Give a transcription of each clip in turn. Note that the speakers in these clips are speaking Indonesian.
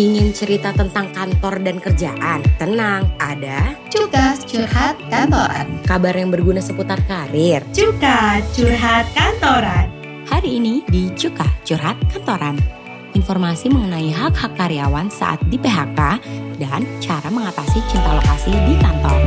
Ingin cerita tentang kantor dan kerjaan? Tenang, ada Cuka Curhat Kantoran. kabar yang berguna seputar karir. Cuka Curhat Kantoran. Hari ini di Cuka Curhat Kantoran. Informasi mengenai hak-hak karyawan saat di PHK dan cara mengatasi cinta lokasi di kantor.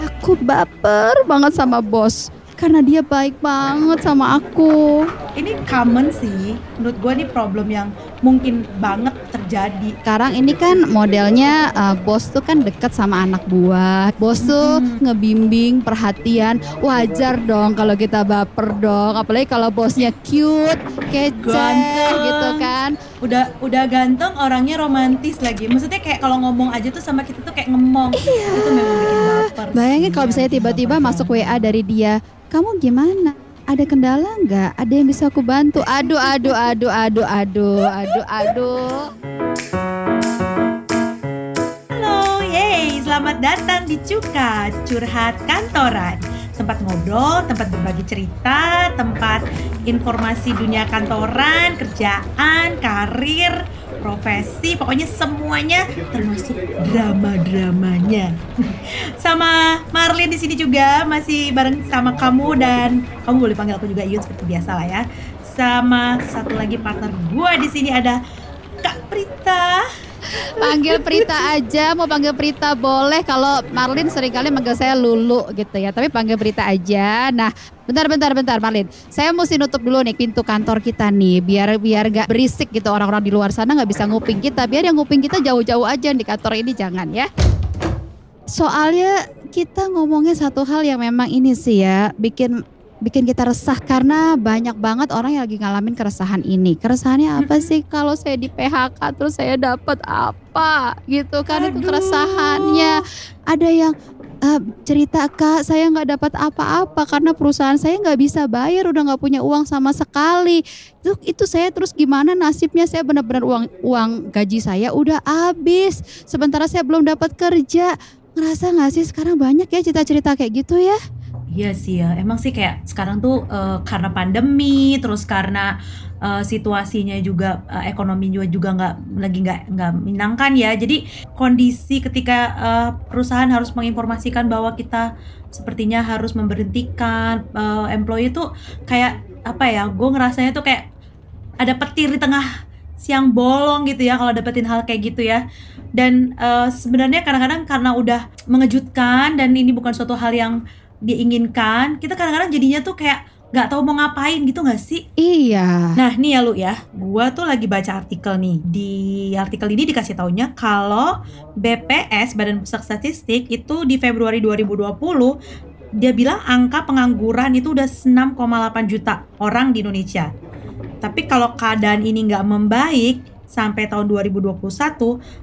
Aku baper banget sama bos karena dia baik banget sama aku. Ini common sih menurut gue ini problem yang mungkin banget terjadi Sekarang ini kan modelnya uh, bos tuh kan deket sama anak buah. Bos tuh Mm-mm. ngebimbing, perhatian. Wajar dong kalau kita baper dong. Apalagi kalau bosnya cute, kece Ganteng. gitu kan. udah udah ganteng orangnya romantis lagi maksudnya kayak kalau ngomong aja tuh sama kita tuh kayak ngemong itu memang bikin baper Bayangin kalau misalnya tiba-tiba baper masuk. WA dari dia, kamu gimana? Ada kendala nggak? Ada yang bisa aku bantu? Aduh, aduh, aduh, aduh, aduh, aduh, aduh. Halo, yeay, selamat datang di Cuka Curhat Kantoran Tempat ngobrol, tempat berbagi cerita, tempat informasi dunia kantoran, kerjaan, karir, profesi, pokoknya semuanya termasuk drama-dramanya. Sama Marlin di sini juga masih bareng sama kamu dan kamu boleh panggil aku juga Yun seperti biasa lah ya. Sama satu lagi partner gua di sini ada Kak Prita. Panggil Prita aja, mau panggil Prita boleh. Kalau Marlin sering kali manggil saya Lulu gitu ya, tapi panggil Prita aja. Nah, bentar, bentar, bentar, Marlin. Saya mesti nutup dulu nih pintu kantor kita nih, biar biar gak berisik gitu orang-orang di luar sana nggak bisa nguping kita. Biar yang nguping kita jauh-jauh aja di kantor ini jangan ya. Soalnya kita ngomongnya satu hal yang memang ini sih ya, bikin bikin kita resah karena banyak banget orang yang lagi ngalamin keresahan ini. Keresahannya apa sih? Kalau saya di PHK terus saya dapat apa? Gitu kan itu Aduh. keresahannya. Ada yang eh, cerita kak saya nggak dapat apa-apa karena perusahaan saya nggak bisa bayar udah nggak punya uang sama sekali. Itu itu saya terus gimana nasibnya? Saya benar-benar uang uang gaji saya udah habis. Sementara saya belum dapat kerja. Ngerasa nggak sih sekarang banyak ya cerita-cerita kayak gitu ya Iya sih ya, emang sih kayak sekarang tuh eh, karena pandemi, terus karena eh, situasinya juga eh, ekonomi juga juga nggak lagi nggak nggak menyenangkan ya. Jadi kondisi ketika eh, perusahaan harus menginformasikan bahwa kita sepertinya harus memberhentikan eh, employee tuh kayak apa ya? Gue ngerasanya tuh kayak ada petir di tengah siang bolong gitu ya kalau dapetin hal kayak gitu ya. Dan eh, sebenarnya kadang-kadang karena udah mengejutkan dan ini bukan suatu hal yang diinginkan kita kadang-kadang jadinya tuh kayak nggak tahu mau ngapain gitu nggak sih? Iya. Nah nih ya lu ya. Gua tuh lagi baca artikel nih. Di artikel ini dikasih taunya kalau BPS Badan Pusat Statistik itu di Februari 2020 dia bilang angka pengangguran itu udah 6,8 juta orang di Indonesia. Tapi kalau keadaan ini nggak membaik sampai tahun 2021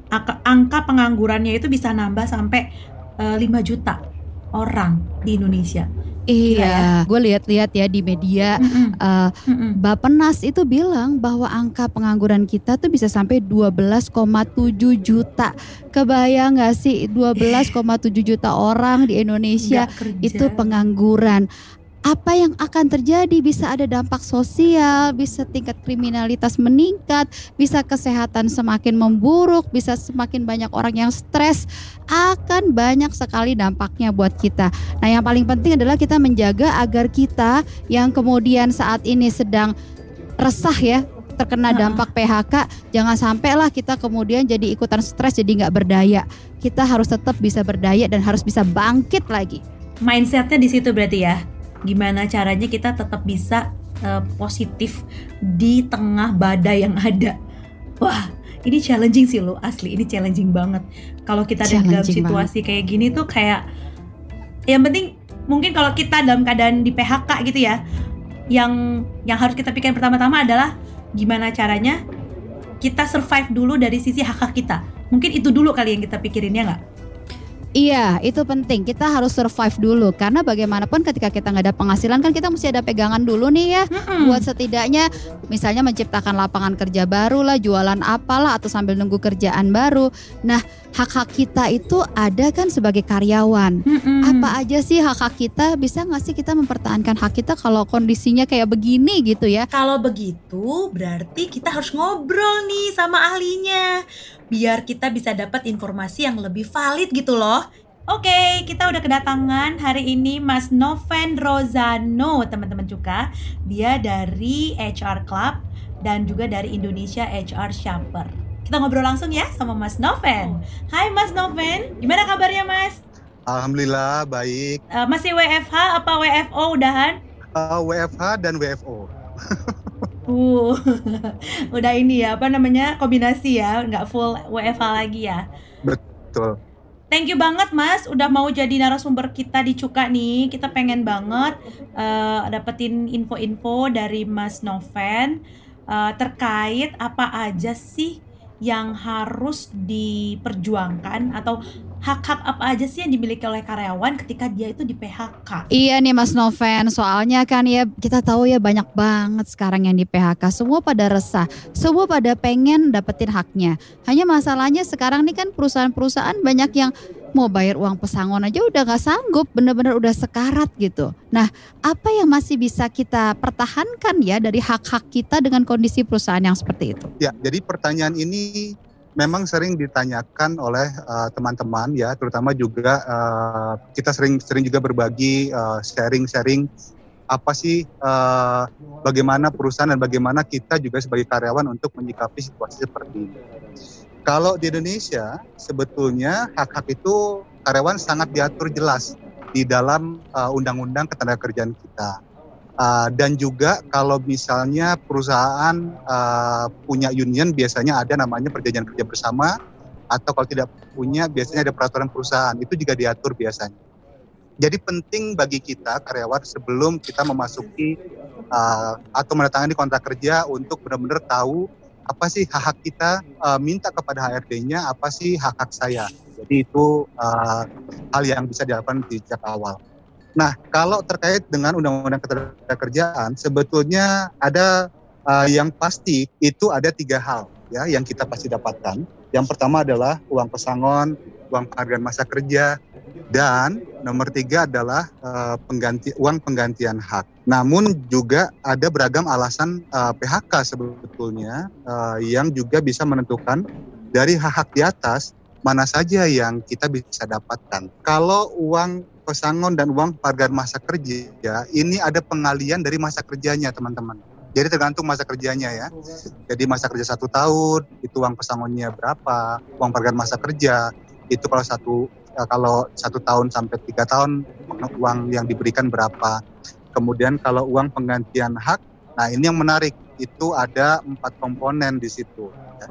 angka, angka penganggurannya itu bisa nambah sampai eh, 5 juta orang di Indonesia. iya gue lihat-lihat ya di media Mm-mm, eh, mm-mm. Bapenas itu bilang bahwa angka pengangguran kita tuh bisa sampai 12,7 juta. Kebayang gak sih 12,7 juta orang di Indonesia Nggak itu pengangguran. Apa yang akan terjadi? Bisa ada dampak sosial, bisa tingkat kriminalitas meningkat, bisa kesehatan semakin memburuk, bisa semakin banyak orang yang stres, akan banyak sekali dampaknya buat kita. Nah, yang paling penting adalah kita menjaga agar kita yang kemudian saat ini sedang resah ya terkena dampak PHK jangan sampailah kita kemudian jadi ikutan stres jadi nggak berdaya. Kita harus tetap bisa berdaya dan harus bisa bangkit lagi. Mindsetnya di situ berarti ya. Gimana caranya kita tetap bisa eh, positif di tengah badai yang ada. Wah, ini challenging sih lo asli. Ini challenging banget. Kalau kita ada dalam situasi kayak gini tuh kayak yang penting mungkin kalau kita dalam keadaan di PHK gitu ya, yang yang harus kita pikirkan pertama-tama adalah gimana caranya kita survive dulu dari sisi hak hak kita. Mungkin itu dulu kali yang kita pikirin ya nggak? Iya, itu penting. Kita harus survive dulu karena bagaimanapun ketika kita nggak ada penghasilan kan kita mesti ada pegangan dulu nih ya. Mm-mm. Buat setidaknya misalnya menciptakan lapangan kerja baru lah, jualan apalah atau sambil nunggu kerjaan baru. Nah, hak-hak kita itu ada kan sebagai karyawan. Mm-mm. Apa aja sih hak-hak kita? Bisa nggak sih kita mempertahankan hak kita kalau kondisinya kayak begini gitu ya? Kalau begitu, berarti kita harus ngobrol nih sama ahlinya. Biar kita bisa dapat informasi yang lebih valid gitu loh. Oke, kita udah kedatangan hari ini Mas Noven Rozano, teman-teman juga. Dia dari HR Club dan juga dari Indonesia HR Shopper. Kita ngobrol langsung ya sama Mas Noven. Hai Mas Noven, gimana kabarnya Mas? Alhamdulillah baik. Eh, masih WFH apa WFO udahan? Uh, WFH dan WFO. Uh, udah ini ya apa namanya kombinasi ya, nggak full WFH lagi ya. Betul. Thank you banget Mas, udah mau jadi narasumber kita di Cuka nih. Kita pengen banget eh, dapetin info-info dari Mas Noven eh, terkait apa aja sih yang harus diperjuangkan atau hak-hak apa aja sih yang dimiliki oleh karyawan ketika dia itu di PHK. Iya nih Mas Noven, soalnya kan ya kita tahu ya banyak banget sekarang yang di PHK. Semua pada resah, semua pada pengen dapetin haknya. Hanya masalahnya sekarang nih kan perusahaan-perusahaan banyak yang mau bayar uang pesangon aja udah nggak sanggup, bener-bener udah sekarat gitu. Nah, apa yang masih bisa kita pertahankan ya dari hak-hak kita dengan kondisi perusahaan yang seperti itu? Ya, jadi pertanyaan ini memang sering ditanyakan oleh uh, teman-teman ya, terutama juga uh, kita sering-sering juga berbagi uh, sharing-sharing apa sih uh, bagaimana perusahaan dan bagaimana kita juga sebagai karyawan untuk menyikapi situasi seperti ini. Kalau di Indonesia sebetulnya hak-hak itu karyawan sangat diatur jelas di dalam uh, undang-undang ketenagakerjaan kita. Uh, dan juga kalau misalnya perusahaan uh, punya union biasanya ada namanya perjanjian kerja bersama atau kalau tidak punya biasanya ada peraturan perusahaan itu juga diatur biasanya. Jadi penting bagi kita karyawan sebelum kita memasuki uh, atau menandatangani kontrak kerja untuk benar-benar tahu apa sih hak-hak kita uh, minta kepada HRD-nya apa sih hak-hak saya. Jadi itu uh, hal yang bisa dilakukan di sejak awal. Nah, kalau terkait dengan undang-undang ketenagakerjaan, sebetulnya ada uh, yang pasti itu ada tiga hal ya yang kita pasti dapatkan. Yang pertama adalah uang pesangon, uang penghargaan masa kerja, dan nomor tiga adalah uh, pengganti uang penggantian hak. Namun juga ada beragam alasan uh, PHK sebetulnya uh, yang juga bisa menentukan dari hak-hak di atas mana saja yang kita bisa dapatkan. Kalau uang pesangon dan uang penghargaan masa kerja ini ada pengalian dari masa kerjanya teman-teman. Jadi tergantung masa kerjanya ya. Jadi masa kerja satu tahun itu uang pesangonnya berapa, uang penghargaan masa kerja itu kalau satu kalau satu tahun sampai tiga tahun uang yang diberikan berapa. Kemudian kalau uang penggantian hak, nah ini yang menarik itu ada empat komponen di situ. ya.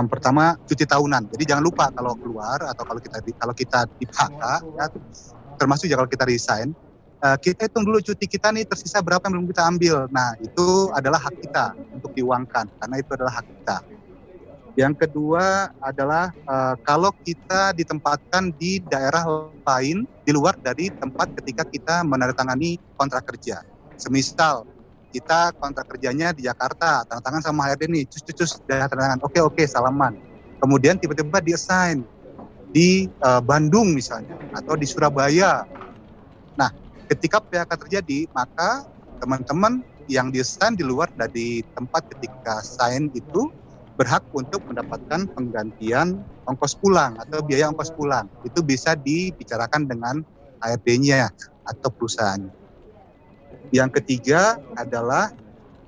Yang pertama cuti tahunan. Jadi jangan lupa kalau keluar atau kalau kita kalau kita di PHK, ya, termasuk juga kalau kita resign, uh, kita hitung dulu cuti kita nih tersisa berapa yang belum kita ambil. Nah itu adalah hak kita untuk diuangkan karena itu adalah hak kita. Yang kedua adalah uh, kalau kita ditempatkan di daerah lain di luar dari tempat ketika kita menandatangani kontrak kerja. Semisal kita kontrak kerjanya di Jakarta, tanda tangan sama HRD nih, cus cus cus, udah tanda tangan, oke oke salaman. Kemudian tiba-tiba di assign di uh, Bandung misalnya atau di Surabaya. Nah, ketika PHK terjadi, maka teman-teman yang di assign di luar dari tempat ketika sign itu berhak untuk mendapatkan penggantian ongkos pulang atau biaya ongkos pulang. Itu bisa dibicarakan dengan HRD-nya atau perusahaan. Yang ketiga adalah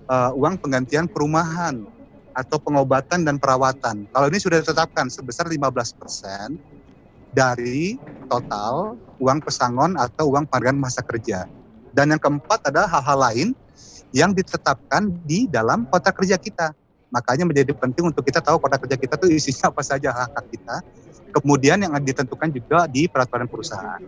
uh, uang penggantian perumahan atau pengobatan dan perawatan. Kalau ini sudah ditetapkan sebesar 15% dari total uang pesangon atau uang penghargaan masa kerja. Dan yang keempat adalah hal-hal lain yang ditetapkan di dalam kontrak kerja kita. Makanya menjadi penting untuk kita tahu kontrak kerja kita itu isinya apa saja hak-hak kita. Kemudian yang ditentukan juga di peraturan perusahaan.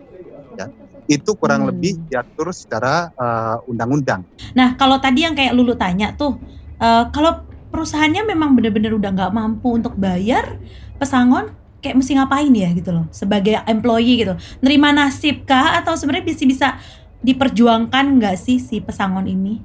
Ya. Itu kurang Hmm. lebih diatur secara uh, undang-undang. Nah, kalau tadi yang kayak Lulu tanya tuh, eh, kalau perusahaannya memang benar-benar udah nggak mampu untuk bayar pesangon, kayak mesti ngapain ya gitu loh sebagai employee gitu. Nerima nasib kah atau sebenarnya bisa bisa diperjuangkan nggak sih si pesangon ini?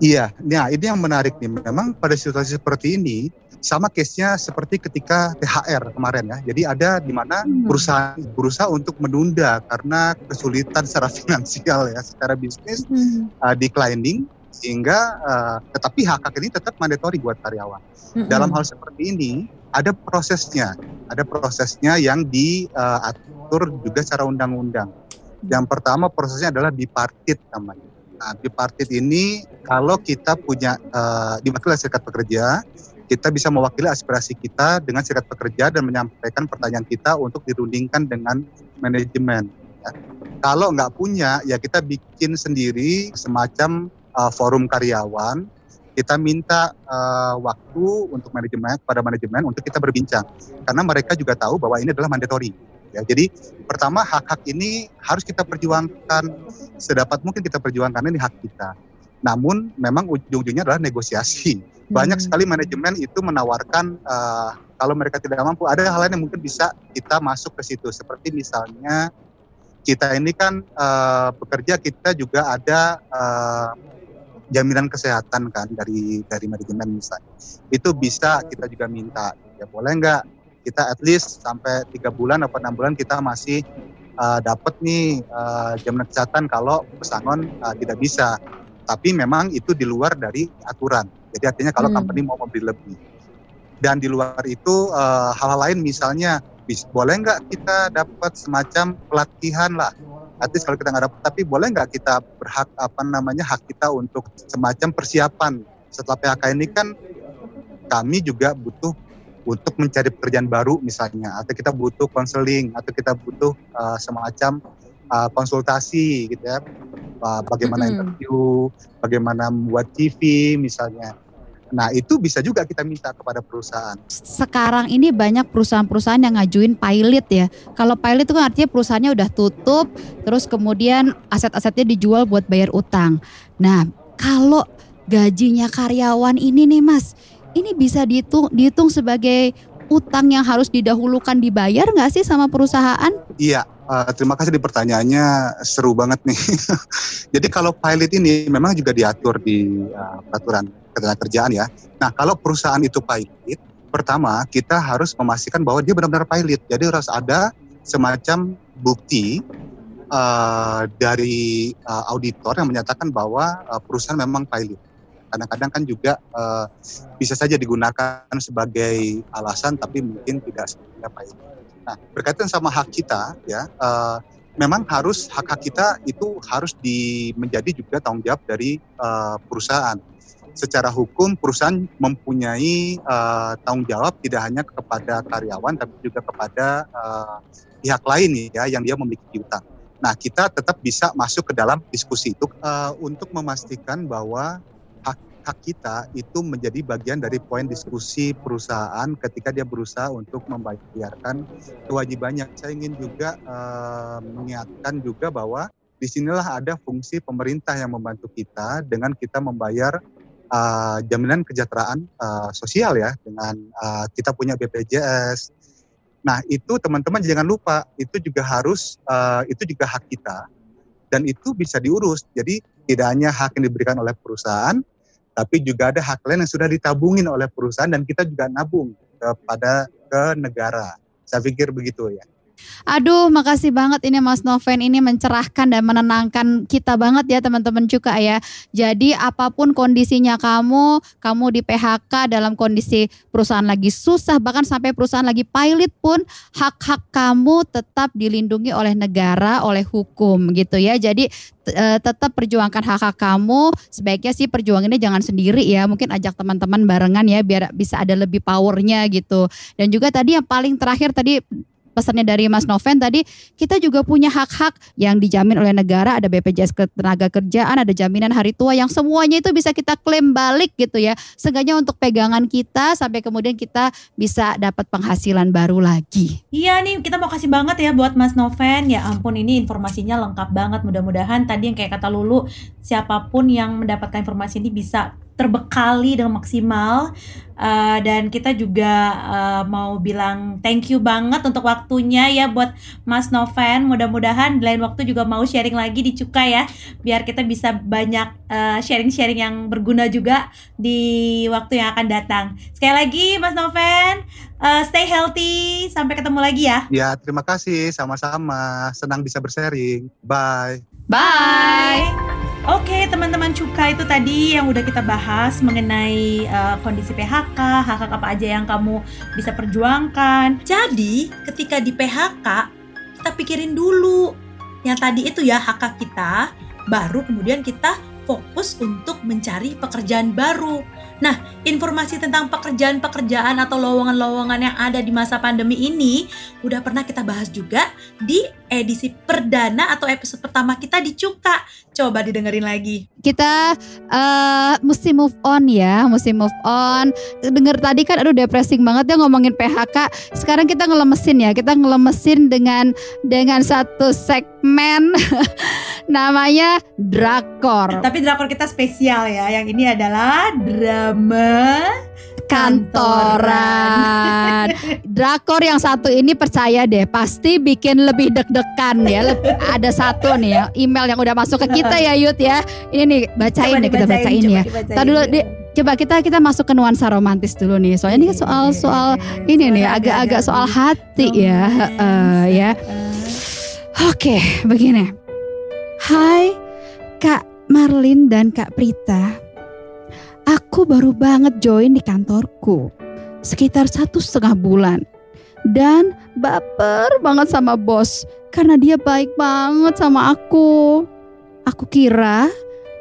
Iya, nah ini yang menarik nih. Memang pada situasi seperti ini sama case-nya seperti ketika THR kemarin ya. Jadi ada di mana Hmm. perusahaan berusaha untuk menunda karena kesulitan secara finansial ya, secara bisnis uh, declining sehingga uh, tetapi hak hak ini tetap mandatory buat karyawan. Mm-mm. Dalam hal seperti ini ada prosesnya, ada prosesnya yang diatur juga secara undang-undang. Yang pertama prosesnya adalah bipartit namanya. Nah, bipartit ini kalau kita punya uh, diwakili oleh serikat pekerja, kita bisa mewakili aspirasi kita dengan serikat pekerja dan menyampaikan pertanyaan kita untuk dirundingkan dengan manajemen. ya. Kalau nggak punya, ya kita bikin sendiri semacam uh, forum karyawan. Kita minta uh, waktu untuk manajemen kepada manajemen untuk kita berbincang, karena mereka juga tahu bahwa ini adalah mandatory. Ya, jadi pertama hak-hak ini harus kita perjuangkan sedapat mungkin kita perjuangkan ini hak kita. Namun memang ujung-ujungnya adalah negosiasi. Banyak Hmm. sekali manajemen itu menawarkan uh, kalau mereka tidak mampu ada hal lain yang mungkin bisa kita masuk ke situ. Seperti misalnya kita ini kan uh, bekerja kita juga ada uh, jaminan kesehatan kan dari dari manajemen misalnya. Itu bisa kita juga minta. Ya boleh nggak kita at least sampai tiga bulan atau enam bulan kita masih uh, dapat nih uh, jaminan kesehatan kalau pesangon uh, tidak bisa. Tapi memang itu di luar dari aturan. Jadi artinya kalau Hmm. company mau membeli lebih. Dan di luar itu uh, hal-hal lain misalnya bis, boleh nggak kita dapat semacam pelatihan lah. At least kalau kita nggak dapat, tapi boleh nggak kita berhak apa namanya hak kita untuk semacam persiapan? Setelah PHK ini kan kami juga butuh untuk mencari pekerjaan baru misalnya atau kita butuh konseling atau kita butuh uh, semacam uh, konsultasi gitu ya. Uh, bagaimana interview bagaimana membuat CV misalnya nah itu bisa juga kita minta kepada perusahaan sekarang ini banyak perusahaan-perusahaan yang ngajuin pilot ya. Kalau pilot itu kan artinya perusahaannya udah tutup, terus kemudian aset-asetnya dijual buat bayar utang. Nah, kalau gajinya karyawan ini nih Mas, ini bisa dihitung, dihitung sebagai utang yang harus didahulukan dibayar nggak sih sama perusahaan? Iya, uh, terima kasih di pertanyaannya seru banget nih. Jadi kalau pilot ini memang juga diatur di uh, peraturan ketenagakerjaan ya. Nah kalau perusahaan itu pilot, pertama kita harus memastikan bahwa dia benar-benar pilot. Jadi harus ada semacam bukti uh, dari uh, auditor yang menyatakan bahwa uh, perusahaan memang pilot. Kadang-kadang kan juga uh, bisa saja digunakan sebagai alasan, tapi mungkin tidak sepenuhnya pilot. Nah, berkaitan sama hak kita, ya, eh, memang harus hak-hak kita itu harus di, menjadi juga tanggung jawab dari eh, perusahaan. Secara hukum, perusahaan mempunyai eh, tanggung jawab tidak hanya kepada karyawan, tapi juga kepada eh, pihak lain ya, yang dia memiliki utang. Nah, kita tetap bisa masuk ke dalam diskusi itu eh, untuk memastikan bahwa hak hak kita itu menjadi bagian dari poin diskusi perusahaan ketika dia berusaha untuk membayarkan kewajibannya. Saya ingin juga eh, mengingatkan juga bahwa di sinilah ada fungsi pemerintah yang membantu kita dengan kita membayar eh, jaminan kesejahteraan eh, sosial ya dengan eh, kita punya BPJS. Nah itu teman-teman jangan lupa itu juga harus eh, itu juga hak kita dan itu bisa diurus. Jadi tidak hanya hak yang diberikan oleh perusahaan, tapi juga ada hak lain yang sudah ditabungin oleh perusahaan dan kita juga nabung kepada ke negara. Saya pikir begitu ya. Aduh, makasih banget ini Mas Noven ini mencerahkan dan menenangkan kita banget ya teman-teman juga ya. Jadi apa pun kondisinya kamu, kamu di PHK dalam kondisi perusahaan lagi susah, bahkan sampai perusahaan lagi pilot pun hak-hak kamu tetap dilindungi oleh negara, oleh hukum gitu ya. Jadi eh, tetap perjuangkan hak-hak kamu. Sebaiknya sih perjuangannya jangan sendiri ya. Mungkin ajak teman-teman barengan ya biar bisa ada lebih powernya gitu. Dan juga tadi yang paling terakhir tadi pesannya dari Mas Noven tadi kita juga punya hak-hak yang dijamin oleh negara. Ada BPJS ketenaga kerjaan ada jaminan hari tua yang semuanya itu bisa kita klaim balik gitu ya. Seenggaknya untuk pegangan kita sampai kemudian kita bisa dapat penghasilan baru lagi. Iya nih kita mau kasih banget ya buat Mas Noven. Ya ampun ini informasinya lengkap banget. Mudah-mudahan tadi yang kayak kata Lulu Siapa pun yang mendapatkan informasi ini bisa terbekali dengan maksimal Uh, dan kita juga uh, mau bilang thank you banget untuk waktunya ya buat Mas Noven. Mudah-mudahan lain waktu juga mau sharing lagi di Cuka ya, biar kita bisa banyak uh, sharing-sharing yang berguna juga di waktu yang akan datang. Sekali lagi Mas Noven, uh, stay healthy. Sampai ketemu lagi ya. Ya, terima kasih. Sama-sama. Senang bisa bersharing. Bye. Bye. Oke, teman-teman Cuka itu tadi yang udah kita bahas mengenai uh, kondisi PHK, hak-hak apa aja yang kamu bisa perjuangkan. Jadi, ketika di PHK, kita pikirin dulu yang tadi itu ya hak-hak kita, baru kemudian kita fokus untuk mencari pekerjaan baru. Nah, informasi tentang pekerjaan-pekerjaan atau lowongan-lowongan yang ada di masa pandemi ini udah pernah kita bahas juga di edisi perdana atau episode pertama kita di Cuka. Coba didengerin lagi. Kita uh, mesti move on ya, mesti move on. Dengar tadi kan aduh depressing banget ya ngomongin PHK. Sekarang kita ngelemesin ya, kita ngelemesin dengan dengan satu segmen namanya drakor. Tapi drakor kita spesial ya. Yang ini adalah drama kantoran. Drakor yang satu ini percaya deh, pasti bikin lebih deg-degan ya. Ada satu nih ya, email yang udah masuk ke kita ya Yud ya. Ini nih bacain Coba deh kita bacain ya. Tadi dulu di, coba kita kita masuk ke nuansa romantis dulu nih. Soalnya ini soal soal ini nih agak-agak soal hati ya, eh, ya. Oke, begini. Hai Kak Marlin dan Kak Prita. Aku baru banget join di kantorku. Sekitar satu setengah bulan. Dan baper banget sama bos. Karena dia baik banget sama aku. Aku kira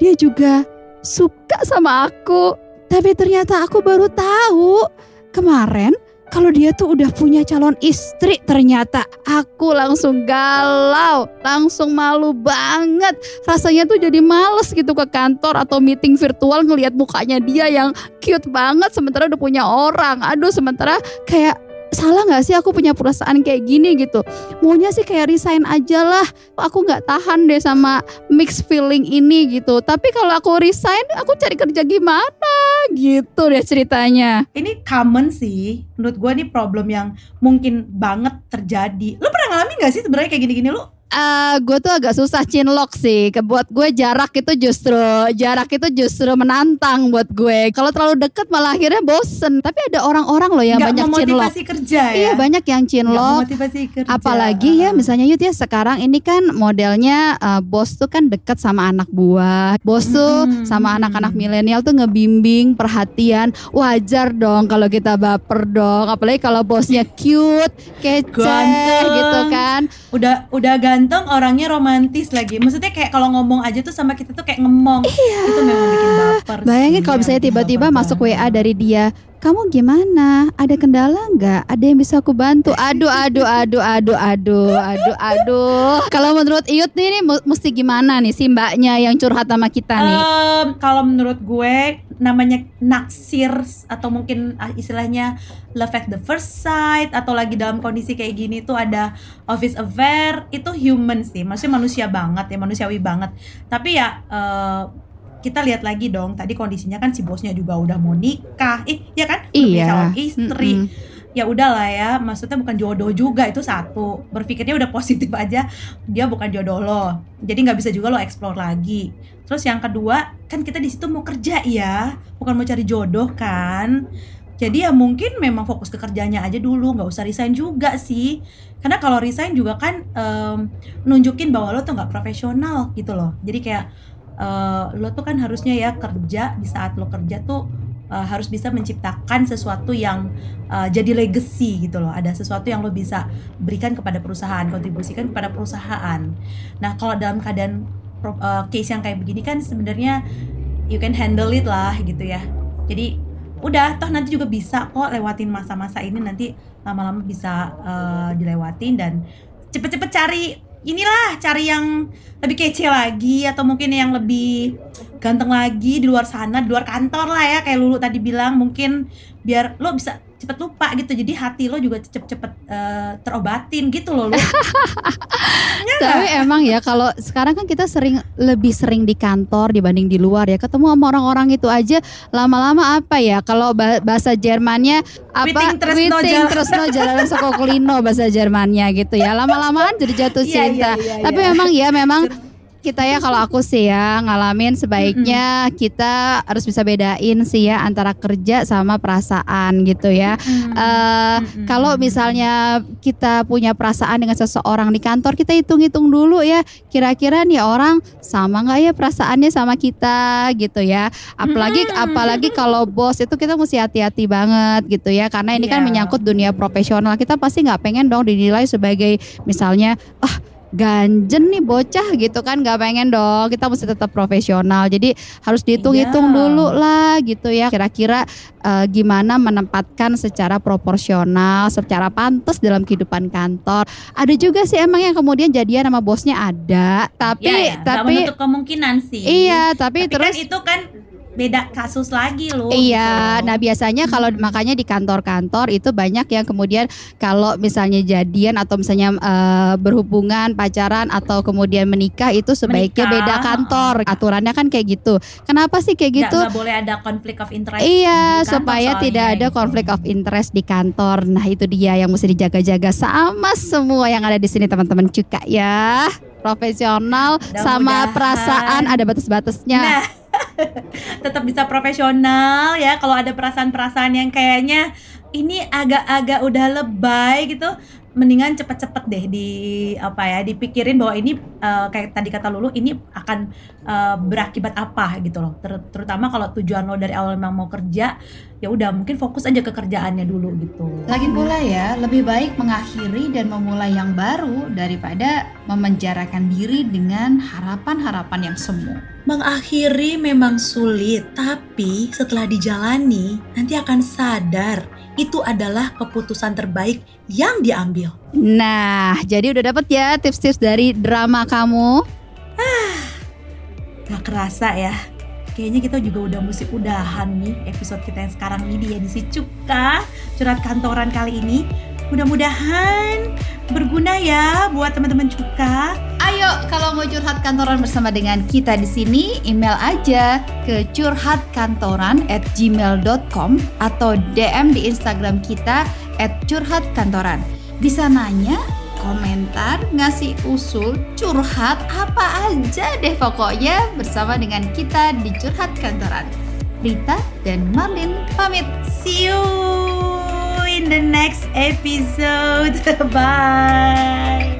dia juga suka sama aku. Tapi ternyata aku baru tahu kemarin kalau dia tuh udah punya calon istri ternyata aku langsung galau, langsung malu banget. Rasanya tuh jadi males gitu ke kantor atau meeting virtual ngelihat mukanya dia yang cute banget sementara udah punya orang. Aduh, sementara kayak salah nggak sih aku punya perasaan kayak gini gitu maunya sih kayak resign aja lah aku nggak tahan deh sama mixed feeling ini gitu tapi kalau aku resign aku cari kerja gimana gitu deh ceritanya Ini common sih. Menurut gue ini problem yang mungkin banget terjadi. Lu pernah ngalamin gak sih sebenarnya kayak gini-gini lu? Eh, gue tuh agak susah cinlok sih. Buat gue jarak itu justru jarak itu justru menantang buat gue. Kalau terlalu deket malah akhirnya bosen. Tapi ada orang-orang loh yang Nggak banyak cinlok. memotivasi kerja ya? Iya banyak yang kerja. Apalagi ya misalnya Yud ya sekarang ini kan modelnya eh, bos tuh kan deket sama anak buah. Bos tuh Mm-mm. sama anak-anak milenial tuh ngebimbing perhatian. Wajar dong kalau kita baper dong. Apalagi kalau bosnya cute, kece Ganteng. gitu kan. udah udah ganteng orangnya romantis lagi maksudnya kayak kalau ngomong aja tuh sama kita tuh kayak ngemong itu memang bikin baper Iya. Bayangin kalau ya, misalnya bikin tiba-tiba masuk. WA dari dia, kamu gimana? Ada kendala nggak? Ada yang bisa aku bantu? Aduh, aduh, aduh, aduh, aduh, aduh, aduh. Kalau menurut Iyut nih, nih mesti gimana nih si mbaknya yang curhat sama kita nih? Em, kalau menurut gue namanya naksir atau mungkin ah, istilahnya love at the first sight atau lagi dalam kondisi kayak gini tuh ada office affair itu human sih maksudnya manusia banget ya manusiawi banget tapi ya eh, kita lihat lagi dong tadi kondisinya kan si bosnya juga udah mau nikah. Ih ya kan? Udah Iya. calon istri. Mm-mm. ya udahlah ya maksudnya bukan jodoh juga itu satu. Berpikirnya udah positif aja dia bukan jodoh lo. Jadi nggak bisa juga lo explore lagi. Terus yang kedua kan kita di situ mau kerja ya bukan mau cari jodoh kan? Jadi ya mungkin memang fokus ke kerjanya aja dulu nggak usah resign juga sih. Karena kalau resign juga kan em, nunjukin bahwa lo tuh nggak profesional gitu loh. Jadi kayak eh, lo tuh kan harusnya ya kerja di saat lo kerja tuh eh, harus bisa menciptakan sesuatu yang uh, jadi legacy gitu loh. Ada sesuatu yang lo bisa berikan kepada perusahaan, kontribusikan kepada perusahaan. Nah, kalau dalam keadaan uh, case yang kayak begini kan sebenarnya you can handle it lah gitu ya. Jadi udah toh nanti juga bisa kok lewatin masa-masa ini nanti lama-lama bisa uh, dilewatin dan cepet-cepet cari inilah cari yang lebih kece lagi atau mungkin yang lebih ganteng lagi di luar sana di luar kantor lah ya kayak Lulu tadi bilang. Mungkin biar lo bisa cepet lupa gitu jadi hati lo juga cepet-cepet eh, terobatin gitu loh lo Ya nggak? Tapi emang ya kalau sekarang kan kita sering lebih sering di kantor dibanding di luar ya. Ketemu sama orang-orang itu aja lama-lama apa ya? Kalau ba- bahasa Jermannya apa? Witing tresno Witing jal- tresno jalanan sokokulino bahasa Jermannya gitu ya. Lama-lamaan jadi jatuh Iya, cinta. iya, iya, Tapi iya. memang ya memang kita ya kalau aku sih ya ngalamin sebaiknya kita harus bisa bedain sih ya antara kerja sama perasaan gitu ya. Hmm, Eh, hmm, kalau misalnya kita punya perasaan dengan seseorang di kantor, kita hitung-hitung dulu ya, kira-kira nih orang sama nggak ya perasaannya sama kita gitu ya. Apalagi Hmm. apalagi kalau bos itu kita mesti hati-hati banget gitu ya, karena ini kan Iya. menyangkut dunia profesional. Kita pasti nggak pengen dong dinilai sebagai misalnya ah ganjen nih bocah gitu kan nggak pengen dong. Kita mesti tetap profesional. Jadi harus dihitung-hitung Iya. dulu lah gitu ya. Kira-kira eh, gimana menempatkan secara proporsional, secara pantas dalam kehidupan kantor. Ada juga sih emang yang kemudian jadian sama bosnya ada, tapi ya, nggak tapi menutup kemungkinan sih. Iya, tapi, tapi terus kan itu kan beda kasus lagi loh Iya, gitu. nah biasanya kalau Hmm. makanya di kantor-kantor itu banyak yang kemudian kalau misalnya jadian atau misalnya eh, berhubungan pacaran atau kemudian menikah itu sebaiknya Menikah, beda kantor. Aturannya kan kayak gitu. Kenapa sih kayak gitu? nggak boleh ada konflik of interest Iya, kantor supaya tidak ada gitu. konflik of interest di kantor. Nah, itu dia yang mesti dijaga-jaga sama semua yang ada di sini teman-teman juga ya. Profesional sama Mudah-mudahan. perasaan ada batas-batasnya. Nah, tetap bisa profesional ya. Kalau ada perasaan-perasaan yang kayaknya ini agak-agak udah lebay gitu, mendingan cepet-cepet deh di apa ya, dipikirin bahwa ini eh, kayak tadi kata Lulu ini akan eh, berakibat apa gitu loh. Ter- terutama kalau tujuan lo dari awal memang mau kerja, ya udah mungkin fokus aja ke kerjaannya dulu gitu. Lagi pula ya, lebih baik mengakhiri dan memulai yang baru daripada memenjarakan diri dengan harapan-harapan yang semu. Mengakhiri memang sulit, tapi setelah dijalani nanti akan sadar itu adalah keputusan terbaik yang diambil. Nah, jadi udah dapet ya tips-tips dari drama kamu. Gak kerasa ya. Kayaknya kita juga udah mesti udahan nih episode kita yang sekarang ini di edisi Cuka Curhat Kantoran kali ini. Mudah-mudahan berguna ya buat teman-teman Cuka. Ayo, kalau mau curhat kantoran bersama dengan kita di sini, email aja ke curhatkantoran@gmail.com atau DM di Instagram kita @curhatkantoran. Bisa nanya, komentar, ngasih usul, curhat apa aja deh pokoknya bersama dengan kita di Curhat Kantoran. Rita dan Marlin pamit. See you in the next episode. Bye.